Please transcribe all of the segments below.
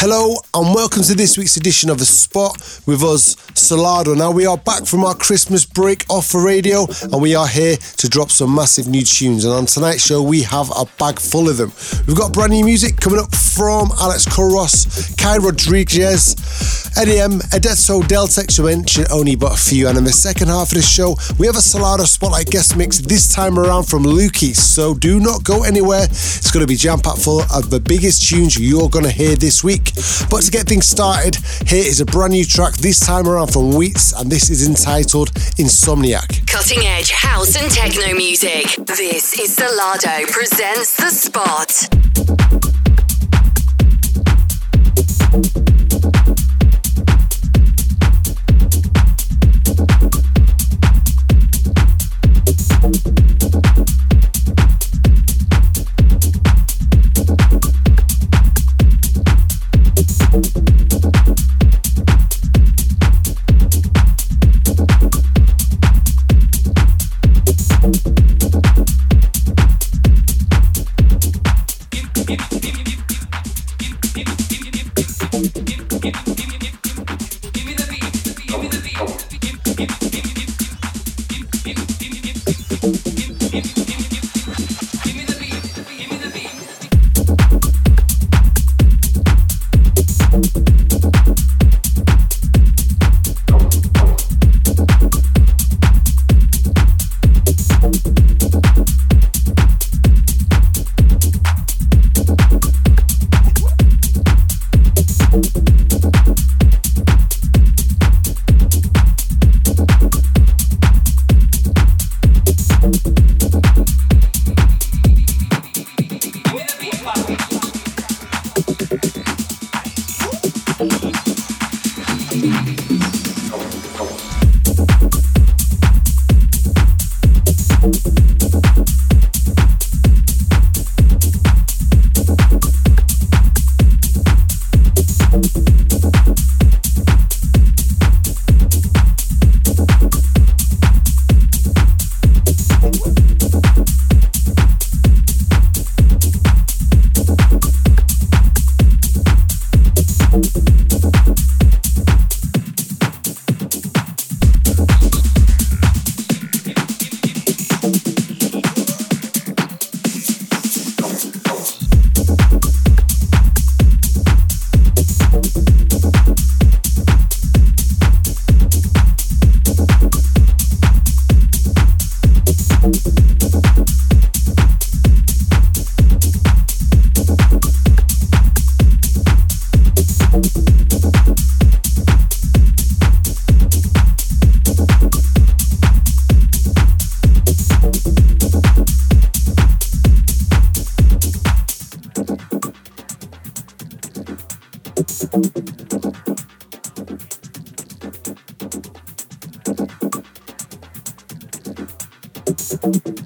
Hello and welcome to this week's edition of The Spot with us, Solardo. Now we are back from our Christmas break off for radio and we are here to drop some massive new tunes. And on tonight's show we have a bag full of them. We've got brand new music coming up from Alex Couros, Kai Rodriguez, Eddie M, Edetto Deltex to mention only but a few. And in the second half of the show we have a Solardo Spotlight guest mix this time around from Lukey. So do not go anywhere. It's going to be jam packed full of the biggest tunes you're going to hear this week. But to get things started, here is a brand new track this time around from Wheats, and this is entitled Insomniac. Cutting edge house and techno music. This is Solardo presents The Spot. Thank you.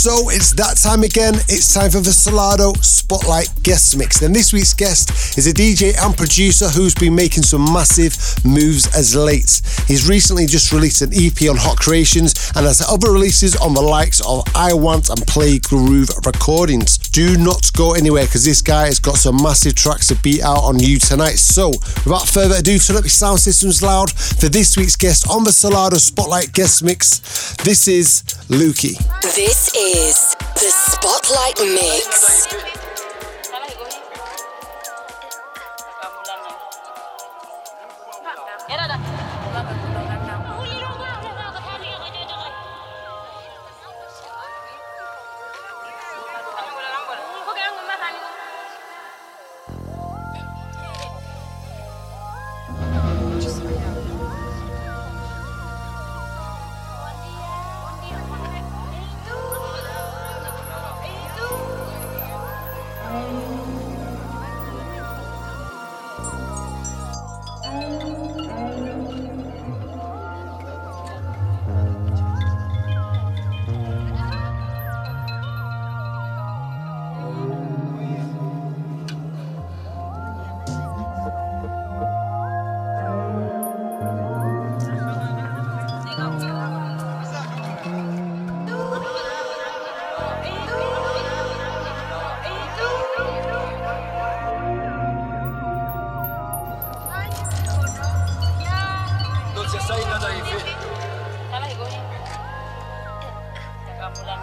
So it's that time again. It's time for the Solardo Spotlight Guest Mix. And this week's guest is a DJ and producer who's been making some massive moves as late. He's recently just released an EP on Hot Creations and has other releases on the likes of I Want and Play Groove Recordings. Do not go anywhere because this guy has got some massive tracks to beat out on you tonight. So without further ado, turn up your sound systems loud for this week's guest on the Solardo Spotlight Guest Mix. This is Lukey. This is the Spotlight Mix. Você anos aí, filho. Ela ligou, gente. Vamos lá.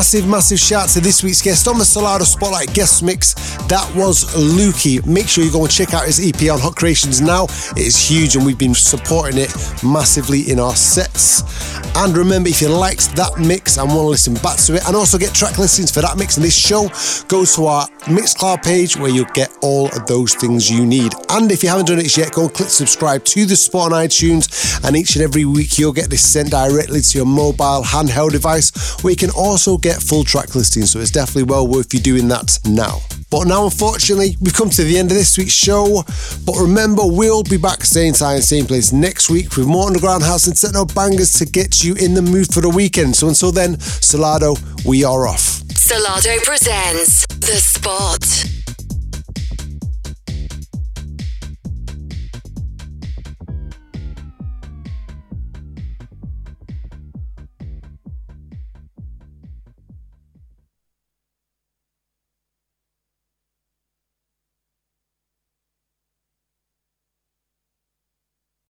Massive, massive shout to this week's guest on the Solardo Spotlight guest mix. That was Lukey. Make sure you go and check out his EP on Hot Creations now. It is huge and we've been supporting it massively in our sets. And remember, if you liked that mix and want to listen back to it and also get track listings for that mix and this show, go to our Mixcloud page where you'll get all of those things you need. And if you haven't done it yet, go and click subscribe to the Spot on iTunes. And each and every week, you'll get this sent directly to your mobile handheld device where you can also also get full track listings, so it's definitely well worth you doing that now. But now, unfortunately, we've come to the end of this week's show. But remember, we'll be back same time, same place next week with more underground house and techno bangers to get you in the mood for the weekend. So until then, Solardo, we are off. Solardo presents The Spot.